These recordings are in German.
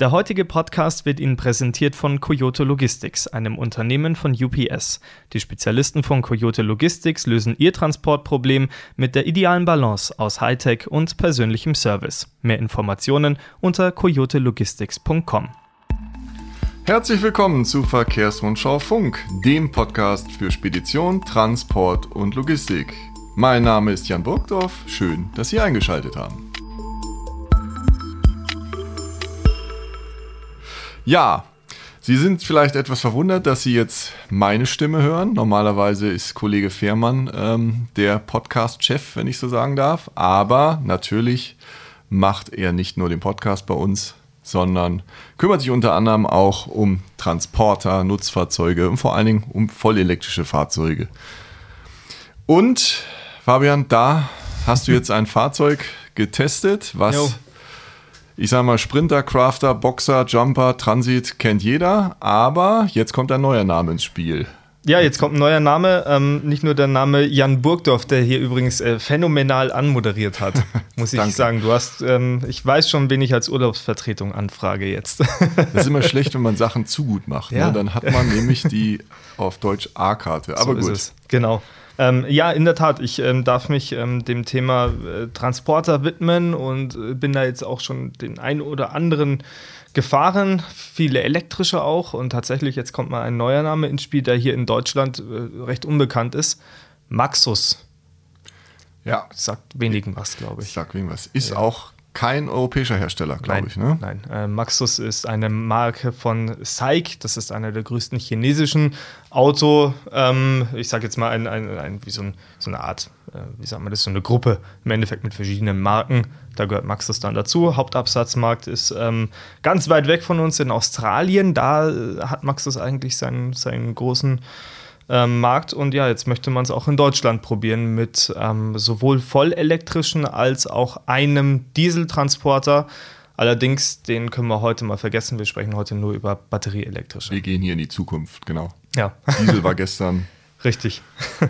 Der heutige Podcast wird Ihnen präsentiert von Coyote Logistics, einem Unternehmen von UPS. Die Spezialisten von Coyote Logistics lösen Ihr Transportproblem mit der idealen Balance aus Hightech und persönlichem Service. Mehr Informationen unter coyotelogistics.com. Herzlich willkommen zu Verkehrsrundschau Funk, dem Podcast für Spedition, Transport und Logistik. Mein Name ist Jan Burgdorf, schön, dass Sie eingeschaltet haben. Ja, Sie sind vielleicht etwas verwundert, dass Sie jetzt meine Stimme hören. Normalerweise ist Kollege Fehrmann ähm, der Podcast-Chef, wenn ich so sagen darf. Aber natürlich macht er nicht nur den Podcast bei uns, sondern kümmert sich unter anderem auch um Transporter, Nutzfahrzeuge und vor allen Dingen um vollelektrische Fahrzeuge. Und Fabian, da hast du jetzt ein Fahrzeug getestet, was jo ich sage mal, Sprinter, Crafter, Boxer, Jumper, Transit kennt jeder, aber jetzt kommt ein neuer Name ins Spiel. Ja, jetzt kommt ein neuer Name. Ähm, nicht nur der Name Jan Burgdorf, der hier übrigens äh, phänomenal anmoderiert hat, muss ich sagen. Du hast, ähm, ich weiß schon, wen ich als Urlaubsvertretung anfrage jetzt. das ist immer schlecht, wenn man Sachen zu gut macht. Ne? Ja. Ne? Dann hat man nämlich die auf Deutsch A-Karte. Aber so gut. Genau. Ähm, ja, in der Tat. Ich ähm, darf mich ähm, dem Thema äh, Transporter widmen und äh, bin da jetzt auch schon den ein oder anderen gefahren, viele elektrische auch. Und tatsächlich, jetzt kommt mal ein neuer Name ins Spiel, der hier in Deutschland äh, recht unbekannt ist. Maxus. Ja. Sagt wenigen was, glaube ich. Sagt wenigen was. Ist ja. auch kein europäischer Hersteller, glaube ich. Ne? Nein, äh, Maxus ist eine Marke von SAIC. Das ist einer der größten chinesischen Auto, ähm, ich sage jetzt mal, ein, ein, ein, wie so, ein, so, eine Art, äh, wie sagt man das, so eine Gruppe im Endeffekt mit verschiedenen Marken. Da gehört Maxus dann dazu. Hauptabsatzmarkt ist ähm, ganz weit weg von uns in Australien. Da äh, hat Maxus eigentlich seinen, seinen großen ähm, Markt. Und ja, jetzt möchte man es auch in Deutschland probieren mit ähm, sowohl vollelektrischen als auch einem Dieseltransporter. Allerdings, den können wir heute mal vergessen. Wir sprechen heute nur über batterieelektrische. Wir gehen hier in die Zukunft, genau. Ja. Diesel war gestern. Richtig.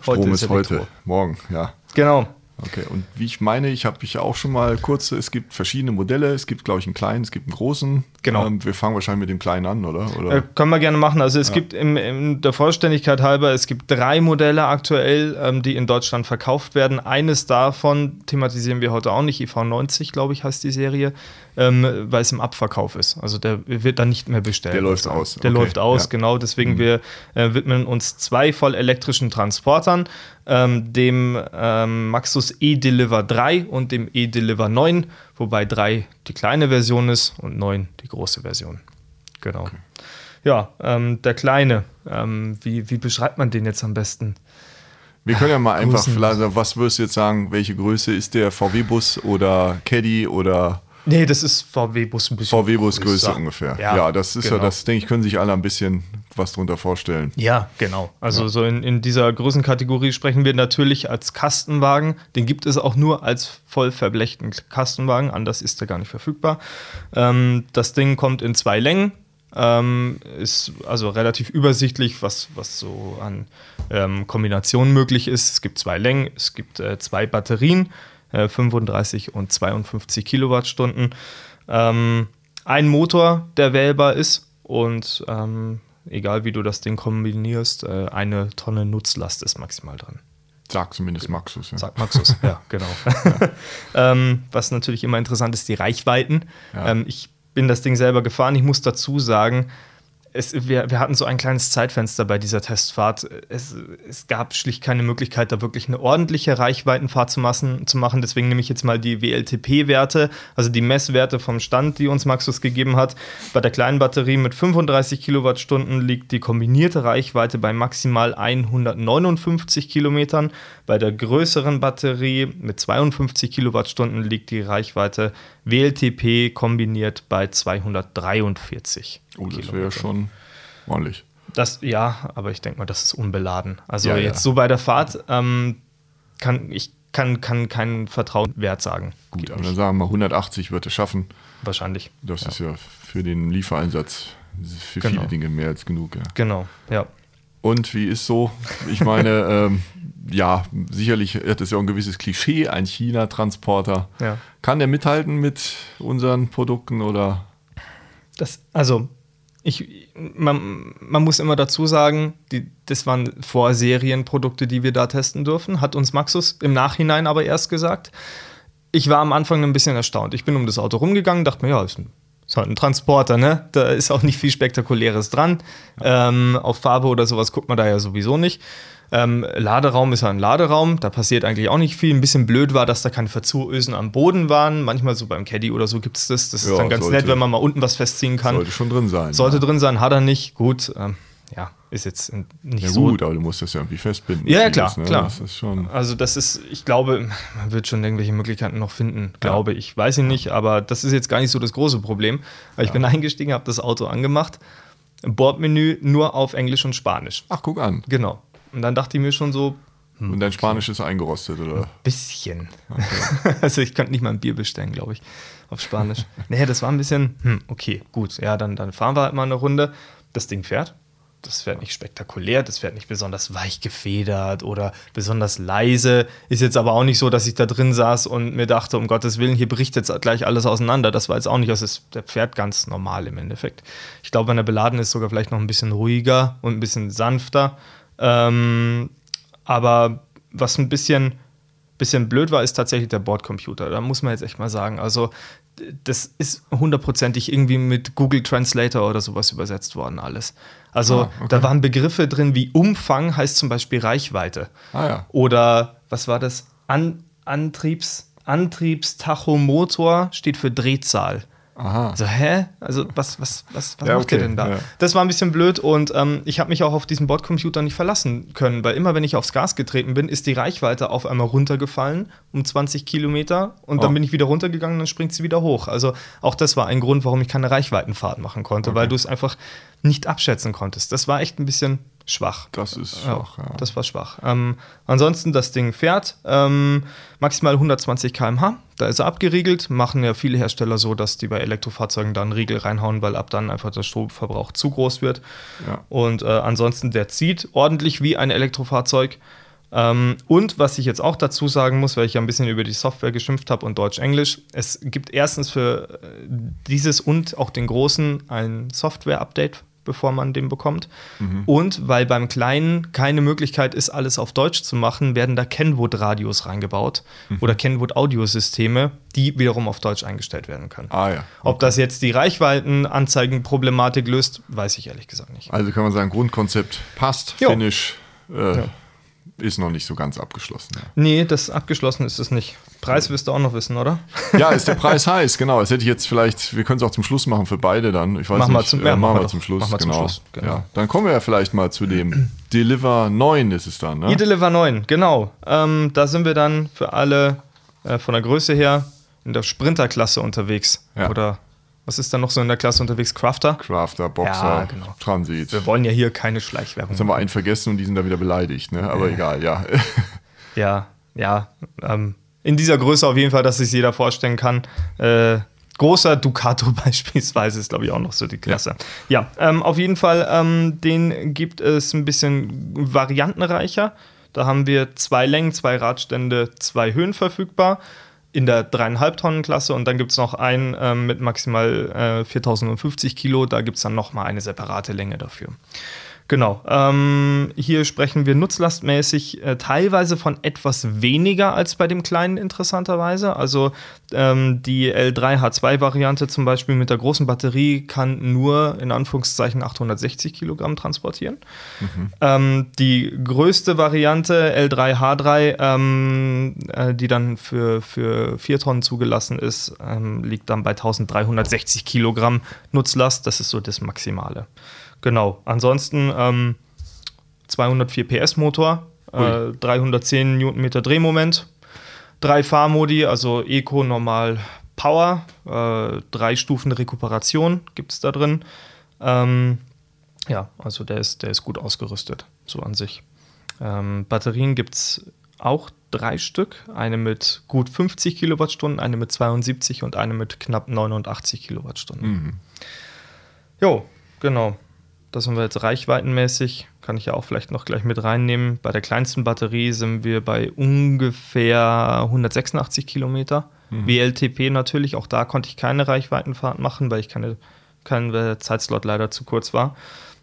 Strom ist, ist heute, morgen, ja. Genau. Okay, und wie ich meine, ich habe mich auch schon mal kurz, es gibt verschiedene Modelle, es gibt, glaube ich, einen kleinen, es gibt einen großen. Genau. Ähm, wir fangen wahrscheinlich mit dem kleinen an, oder? oder? Äh, können wir gerne machen. Also es ja. gibt im, in der Vollständigkeit halber, es gibt drei Modelle aktuell, ähm, die in Deutschland verkauft werden. Eines davon thematisieren wir heute auch nicht, IV90, glaube ich, heißt die Serie, ähm, weil es im Abverkauf ist. Also der wird dann nicht mehr bestellt. Der läuft aus. Der okay. läuft aus, ja. genau. Deswegen mhm. wir äh, widmen uns zwei voll elektrischen Transportern ähm, dem ähm, Maxus E-Deliver 3 und dem E-Deliver 9, wobei 3 die kleine Version ist und 9 die große Version. Genau. Okay. Ja, ähm, der kleine, ähm, wie, wie beschreibt man den jetzt am besten? Wir können ja mal einfach, vielleicht, was würdest du jetzt sagen, welche Größe ist der VW-Bus oder Caddy oder Nee, das ist VW-Bus ein bisschen. VW-Bus-Größe ungefähr. Ja, ja, das ist genau. ja, das denke ich, können sich alle ein bisschen was drunter vorstellen. Ja, genau. Also ja. so in, in dieser Größenkategorie sprechen wir natürlich als Kastenwagen. Den gibt es auch nur als voll verblechten Kastenwagen, anders ist der gar nicht verfügbar. Ähm, das Ding kommt in zwei Längen. Ähm, ist also relativ übersichtlich, was, was so an ähm, Kombinationen möglich ist. Es gibt zwei Längen, es gibt äh, zwei Batterien 35 äh, und 52 Kilowattstunden. Ähm, ein Motor, der wählbar ist und ähm, egal wie du das Ding kombinierst, äh, eine Tonne Nutzlast ist maximal drin. Sagt zumindest Maxus. Ja. Sagt Maxus, ja, genau. Ja. ähm, was natürlich immer interessant ist, die Reichweiten. Ja. Ähm, ich bin das Ding selber gefahren. Ich muss dazu sagen, es, wir, wir, hatten so ein kleines Zeitfenster bei dieser Testfahrt. Es, es, gab schlicht keine Möglichkeit, da wirklich eine ordentliche Reichweitenfahrt zu, massen, zu machen. Deswegen nehme ich jetzt mal die WLTP-Werte, also die Messwerte vom Stand, die uns Maxus gegeben hat. Bei der kleinen Batterie mit 35 Kilowattstunden liegt die kombinierte Reichweite bei maximal 159 Kilometern. Bei der größeren Batterie mit 52 Kilowattstunden liegt die Reichweite WLTP kombiniert bei 243. Oh, das wäre schon ordentlich. Das, ja, aber ich denke mal, das ist unbeladen. Also ja, jetzt ja. so bei der Fahrt ähm, kann ich kann, kann keinen Vertrauen wert sagen. Gut, aber dann sagen wir 180 wird es schaffen. Wahrscheinlich. Das ja. ist ja für den Liefereinsatz für genau. viele Dinge mehr als genug. Ja. Genau, ja. Und wie ist so? Ich meine, ähm, ja, sicherlich hat es ja auch ein gewisses Klischee, ein China-Transporter. Ja. Kann der mithalten mit unseren Produkten oder Das, also, ich, man, man muss immer dazu sagen, die, das waren Vorserienprodukte, die wir da testen dürfen, hat uns Maxus im Nachhinein aber erst gesagt. Ich war am Anfang ein bisschen erstaunt. Ich bin um das Auto rumgegangen, dachte mir, ja, ist ein ist halt ein Transporter, ne? Da ist auch nicht viel Spektakuläres dran. Ähm, auf Farbe oder sowas guckt man da ja sowieso nicht. Ähm, Laderaum ist ja ein Laderaum, da passiert eigentlich auch nicht viel. Ein bisschen blöd war, dass da keine Verzurösen am Boden waren. Manchmal so beim Caddy oder so gibt es das. Das ja, ist dann ganz sollte, nett, wenn man mal unten was festziehen kann. Sollte schon drin sein. Sollte ja. drin sein, hat er nicht. Gut, ähm, ja, ist jetzt nicht ja, so. gut, aber du musst das ja irgendwie festbinden. Ja, klar, das, ne? klar. Das ist schon also das ist, ich glaube, man wird schon irgendwelche Möglichkeiten noch finden, glaube ich. Weiß ich nicht, aber das ist jetzt gar nicht so das große Problem. Weil ich bin eingestiegen, habe das Auto angemacht, Bordmenü nur auf Englisch und Spanisch. Ach, guck an. Genau. Und dann dachte ich mir schon so. Hm, und dein Spanisch ist eingerostet, oder? Ein bisschen. Okay. also ich könnte nicht mal ein Bier bestellen, glaube ich, auf Spanisch. nee, das war ein bisschen, hm, okay, gut. Ja, dann, dann fahren wir halt mal eine Runde. Das Ding fährt. Das fährt nicht spektakulär, das fährt nicht besonders weich gefedert oder besonders leise. Ist jetzt aber auch nicht so, dass ich da drin saß und mir dachte, um Gottes Willen, hier bricht jetzt gleich alles auseinander. Das war jetzt auch nicht, also der fährt ganz normal im Endeffekt. Ich glaube, wenn er beladen ist, sogar vielleicht noch ein bisschen ruhiger und ein bisschen sanfter. Ähm, aber was ein bisschen, bisschen blöd war, ist tatsächlich der Bordcomputer. Da muss man jetzt echt mal sagen. Also, das ist hundertprozentig irgendwie mit Google Translator oder sowas übersetzt worden, alles. Also, ah, okay. da waren Begriffe drin wie Umfang, heißt zum Beispiel Reichweite. Ah, ja. Oder was war das? An Antriebs, Antriebstachomotor steht für Drehzahl. Aha. Also, hä? Also, was, was, was, was ja, macht okay. ihr denn da? Ja. Das war ein bisschen blöd und ähm, ich habe mich auch auf diesen Bordcomputer nicht verlassen können, weil immer, wenn ich aufs Gas getreten bin, ist die Reichweite auf einmal runtergefallen um 20 Kilometer und oh. dann bin ich wieder runtergegangen und dann springt sie wieder hoch. Also, auch das war ein Grund, warum ich keine Reichweitenfahrt machen konnte, okay. weil du es einfach nicht abschätzen konntest. Das war echt ein bisschen schwach. Das ist schwach, ja. Das war schwach. Ähm, ansonsten, das Ding fährt ähm, maximal 120 km/h. Da ist er abgeriegelt. Machen ja viele Hersteller so, dass die bei Elektrofahrzeugen dann Riegel reinhauen, weil ab dann einfach der Stromverbrauch zu groß wird. Ja. Und äh, ansonsten, der zieht ordentlich wie ein Elektrofahrzeug. Ähm, und was ich jetzt auch dazu sagen muss, weil ich ja ein bisschen über die Software geschimpft habe und Deutsch-Englisch, es gibt erstens für äh, dieses und auch den großen ein Software-Update bevor man den bekommt. Mhm. Und weil beim Kleinen keine Möglichkeit ist, alles auf Deutsch zu machen, werden da Kenwood-Radios reingebaut mhm. oder Kenwood-Audiosysteme, die wiederum auf Deutsch eingestellt werden können. Ah, ja. okay. Ob das jetzt die Reichweitenanzeigenproblematik löst, weiß ich ehrlich gesagt nicht. Also kann man sagen, Grundkonzept passt, jo. Finish. Äh, ja ist noch nicht so ganz abgeschlossen. Ja. Nee, das abgeschlossen ist es nicht. Preis wirst du auch noch wissen, oder? Ja, ist der Preis heiß, genau. Das hätte ich jetzt vielleicht, wir können es auch zum Schluss machen für beide dann. Ich weiß mach nicht, mal zum, äh, ja, machen wir zum Schluss. Machen wir genau. zum Schluss, genau. Ja. Dann kommen wir ja vielleicht mal zu dem Deliver 9 ist es dann, ne? E-Deliver 9, genau. Ähm, da sind wir dann für alle äh, von der Größe her in der Sprinterklasse unterwegs. Ja. Oder was ist da noch so in der Klasse unterwegs? Crafter? Crafter, Boxer, ja, genau. Transit. Wir wollen ja hier keine Schleichwerbung. Jetzt haben wir einen vergessen und die sind da wieder beleidigt, ne? Aber äh. egal, ja. ja, ja. Ähm, in dieser Größe auf jeden Fall, dass sich jeder vorstellen kann. Äh, großer Ducato beispielsweise ist, glaube ich, auch noch so die Klasse. Ja, ja ähm, auf jeden Fall, ähm, den gibt es ein bisschen variantenreicher. Da haben wir zwei Längen, zwei Radstände, zwei Höhen verfügbar in der dreieinhalb Tonnen Klasse und dann gibt es noch einen ähm, mit maximal äh, 4050 Kilo, da gibt es dann nochmal eine separate Länge dafür. Genau. Ähm, hier sprechen wir nutzlastmäßig äh, teilweise von etwas weniger als bei dem kleinen, interessanterweise. Also ähm, die L3H2-Variante zum Beispiel mit der großen Batterie kann nur in Anführungszeichen 860 Kilogramm transportieren. Mhm. Ähm, die größte Variante L3H3, ähm, äh, die dann für, für 4 Tonnen zugelassen ist, ähm, liegt dann bei 1360 Kilogramm Nutzlast. Das ist so das Maximale. Genau. Ansonsten ähm, 204 PS Motor, äh, 310 Newtonmeter Drehmoment, drei Fahrmodi, also Eco, Normal, Power, äh, drei Stufen Rekuperation gibt es da drin. Ähm, ja, also der ist, der ist gut ausgerüstet, so an sich. Ähm, Batterien gibt es auch drei Stück. Eine mit gut 50 Kilowattstunden, eine mit 72 und eine mit knapp 89 Kilowattstunden. Mhm. Jo, genau. Das haben wir jetzt reichweitenmäßig, kann ich ja auch vielleicht noch gleich mit reinnehmen. Bei der kleinsten Batterie sind wir bei ungefähr 186 Kilometer. Mhm. WLTP natürlich, auch da konnte ich keine Reichweitenfahrt machen, weil ich keine kein der Zeitslot leider zu kurz war.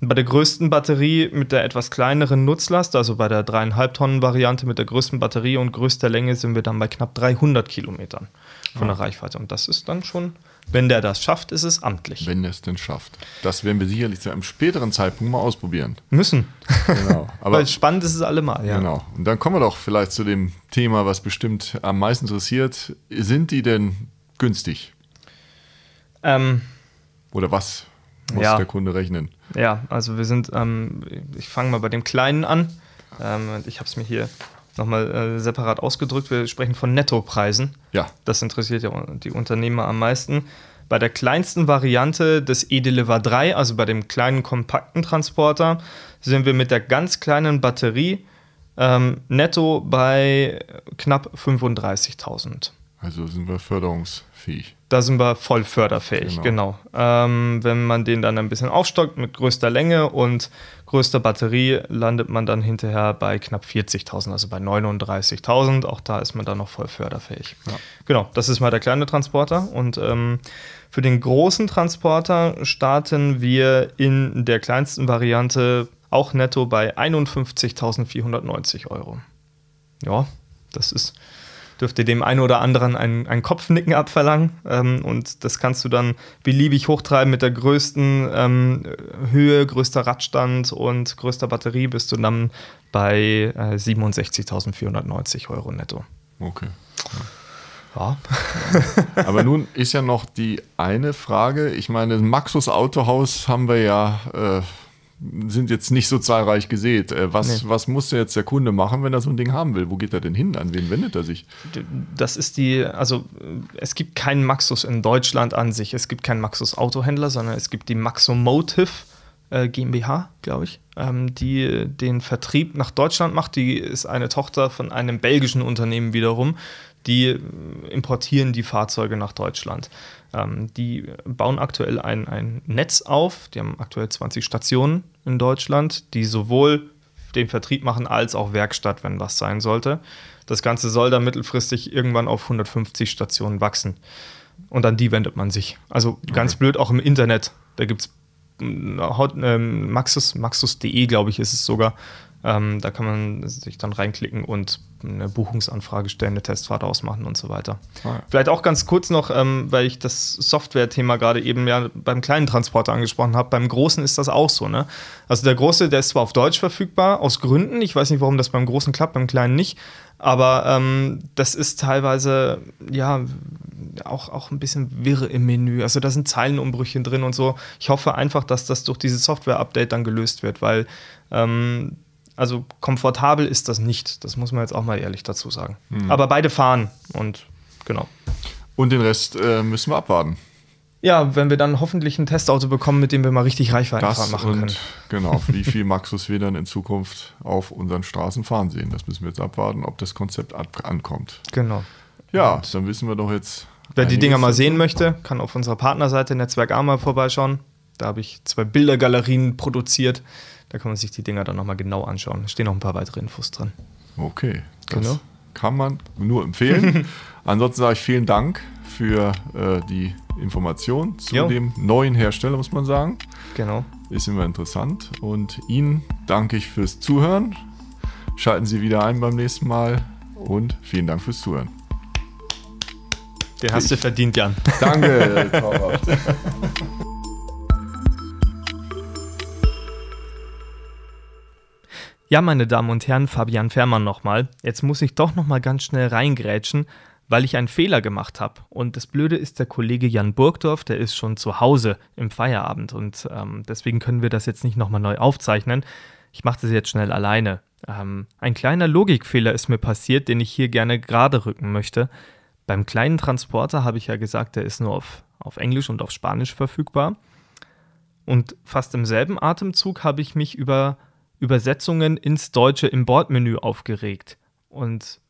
Bei der größten Batterie mit der etwas kleineren Nutzlast, also bei der 3,5 Tonnen Variante mit der größten Batterie und größter Länge, sind wir dann bei knapp 300 Kilometern von der Reichweite. Und das ist dann schon, wenn der das schafft, ist es amtlich. Wenn er es denn schafft. Das werden wir sicherlich zu einem späteren Zeitpunkt mal ausprobieren. Müssen. Genau. Aber Weil spannend ist es allemal, ja. Genau. Und dann kommen wir doch vielleicht zu dem Thema, was bestimmt am meisten interessiert. Sind die denn günstig? Ähm, Oder was muss Ja. der Kunde rechnen? Ja, also wir sind, ähm, ich fange mal bei dem Kleinen an. Ähm, ich habe es mir hier nochmal äh, separat ausgedrückt. Wir sprechen von Nettopreisen. Ja, Das interessiert ja die Unternehmer am meisten. Bei der kleinsten Variante des E-Deliver 3, also bei dem kleinen kompakten Transporter, sind wir mit der ganz kleinen Batterie ähm, netto bei knapp 35.000. also sind wir förderungsfähig. Da sind wir voll förderfähig, Genau. genau. Ähm, wenn man den dann ein bisschen aufstockt mit größter Länge und größter Batterie, landet man dann hinterher bei knapp 40.000, also bei 39.000. Auch da ist man dann noch voll förderfähig. Ja. Genau, das ist mal der kleine Transporter. Und ähm, für den großen Transporter starten wir in der kleinsten Variante auch netto bei 51.490 Euro. Ja, das ist dürfte dem einen oder anderen ein, ein Kopfnicken abverlangen. Ähm, und das kannst du dann beliebig hochtreiben mit der größten ähm, Höhe, größter Radstand und größter Batterie bist du dann bei äh, 67.490 Euro netto. Okay. Ja. Aber nun ist ja noch die eine Frage. Ich meine, Maxus Autohaus haben wir ja, äh, sind jetzt nicht so zahlreich gesät. Äh, was, Nee. was muss denn jetzt der Kunde machen, wenn er so ein Ding haben will? Wo geht er denn hin? An wen wendet er sich? Das ist die, also äh, es gibt keinen Maxus in Deutschland an sich. Es gibt keinen Maxus Autohändler, sondern es gibt die Maxomotive äh, GmbH, glaube ich, ähm, die den Vertrieb nach Deutschland macht. Die ist eine Tochter von einem belgischen Unternehmen wiederum. Die äh, importieren die Fahrzeuge nach Deutschland. Ähm, die bauen aktuell ein, ein Netz auf. Die haben aktuell 20 Stationen in Deutschland, die sowohl den Vertrieb machen als auch Werkstatt, wenn was sein sollte. Das Ganze soll dann mittelfristig irgendwann auf 150 Stationen wachsen. Und an die wendet man sich. Also ganz blöd auch im Internet. Da gibt es ähm, Maxus, Maxus.de, glaube ich, ist es sogar. Ähm, da kann man sich dann reinklicken und eine Buchungsanfrage stellen, eine Testfahrt ausmachen und so weiter. Ah, ja. Vielleicht auch ganz kurz noch, ähm, weil ich das Software-Thema gerade eben ja beim kleinen Transporter angesprochen habe. Beim großen ist das auch so. Ne? Also der große, der ist zwar auf Deutsch verfügbar, aus Gründen. Ich weiß nicht, warum das beim großen klappt, beim kleinen nicht. Aber ähm, das ist teilweise, ja, auch, auch ein bisschen wirr im Menü. Also da sind Zeilenumbrüche drin und so. Ich hoffe einfach, dass das durch dieses Software-Update dann gelöst wird, weil ähm, also komfortabel ist das nicht. Das muss man jetzt auch mal ehrlich dazu sagen. Aber beide fahren und genau. Und den Rest äh, müssen wir abwarten. Ja, wenn wir dann hoffentlich ein Testauto bekommen, mit dem wir mal richtig Das Reichweitenfahren machen und können. genau, wie viel Maxus wir dann in Zukunft auf unseren Straßen fahren sehen. Das müssen wir jetzt abwarten, ob das Konzept ankommt. Genau. Ja, dann wissen wir doch jetzt. Wer die Dinger mal sehen möchte, kann auf unserer Partnerseite Netzwerk A mal vorbeischauen. Da habe ich zwei Bildergalerien produziert. Da kann man sich die Dinger dann nochmal genau anschauen. Da stehen noch ein paar weitere Infos drin. Okay, das Genau. kann man nur empfehlen. Ansonsten sage ich vielen Dank für äh, die Information zu Jo. dem neuen Hersteller, muss man sagen. Genau. Ist immer interessant. Und Ihnen danke ich fürs Zuhören. Schalten Sie wieder ein beim nächsten Mal und vielen Dank fürs Zuhören. Den hast du verdient, Jan. Danke, Ja, meine Damen und Herren, Fabian Fährmann nochmal. Jetzt muss ich doch nochmal ganz schnell reingrätschen, weil ich einen Fehler gemacht habe. Und das Blöde ist, der Kollege Jan Burgdorf, der ist schon zu Hause im Feierabend und ähm, deswegen können wir das jetzt nicht nochmal neu aufzeichnen. Ich mache das jetzt schnell alleine. Ähm, ein kleiner Logikfehler ist mir passiert, den ich hier gerne gerade rücken möchte. Beim kleinen Transporter habe ich ja gesagt, der ist nur auf, auf Englisch und auf Spanisch verfügbar. Und fast im selben Atemzug habe ich mich über Übersetzungen ins Deutsche im Bordmenü aufgeregt. Und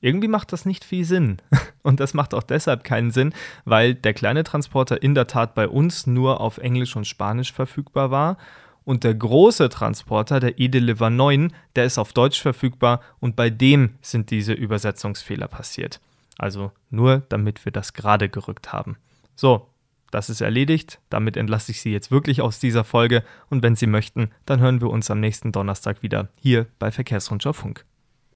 irgendwie macht das nicht viel Sinn. Und das macht auch deshalb keinen Sinn, weil der kleine Transporter in der Tat bei uns nur auf Englisch und Spanisch verfügbar war. Und der große Transporter, der eDeliver 9, der ist auf Deutsch verfügbar und bei dem sind diese Übersetzungsfehler passiert. Also nur damit wir das gerade gerückt haben. So, das ist erledigt. Damit entlasse ich Sie jetzt wirklich aus dieser Folge und wenn Sie möchten, dann hören wir uns am nächsten Donnerstag wieder hier bei Verkehrsrundschau Funk.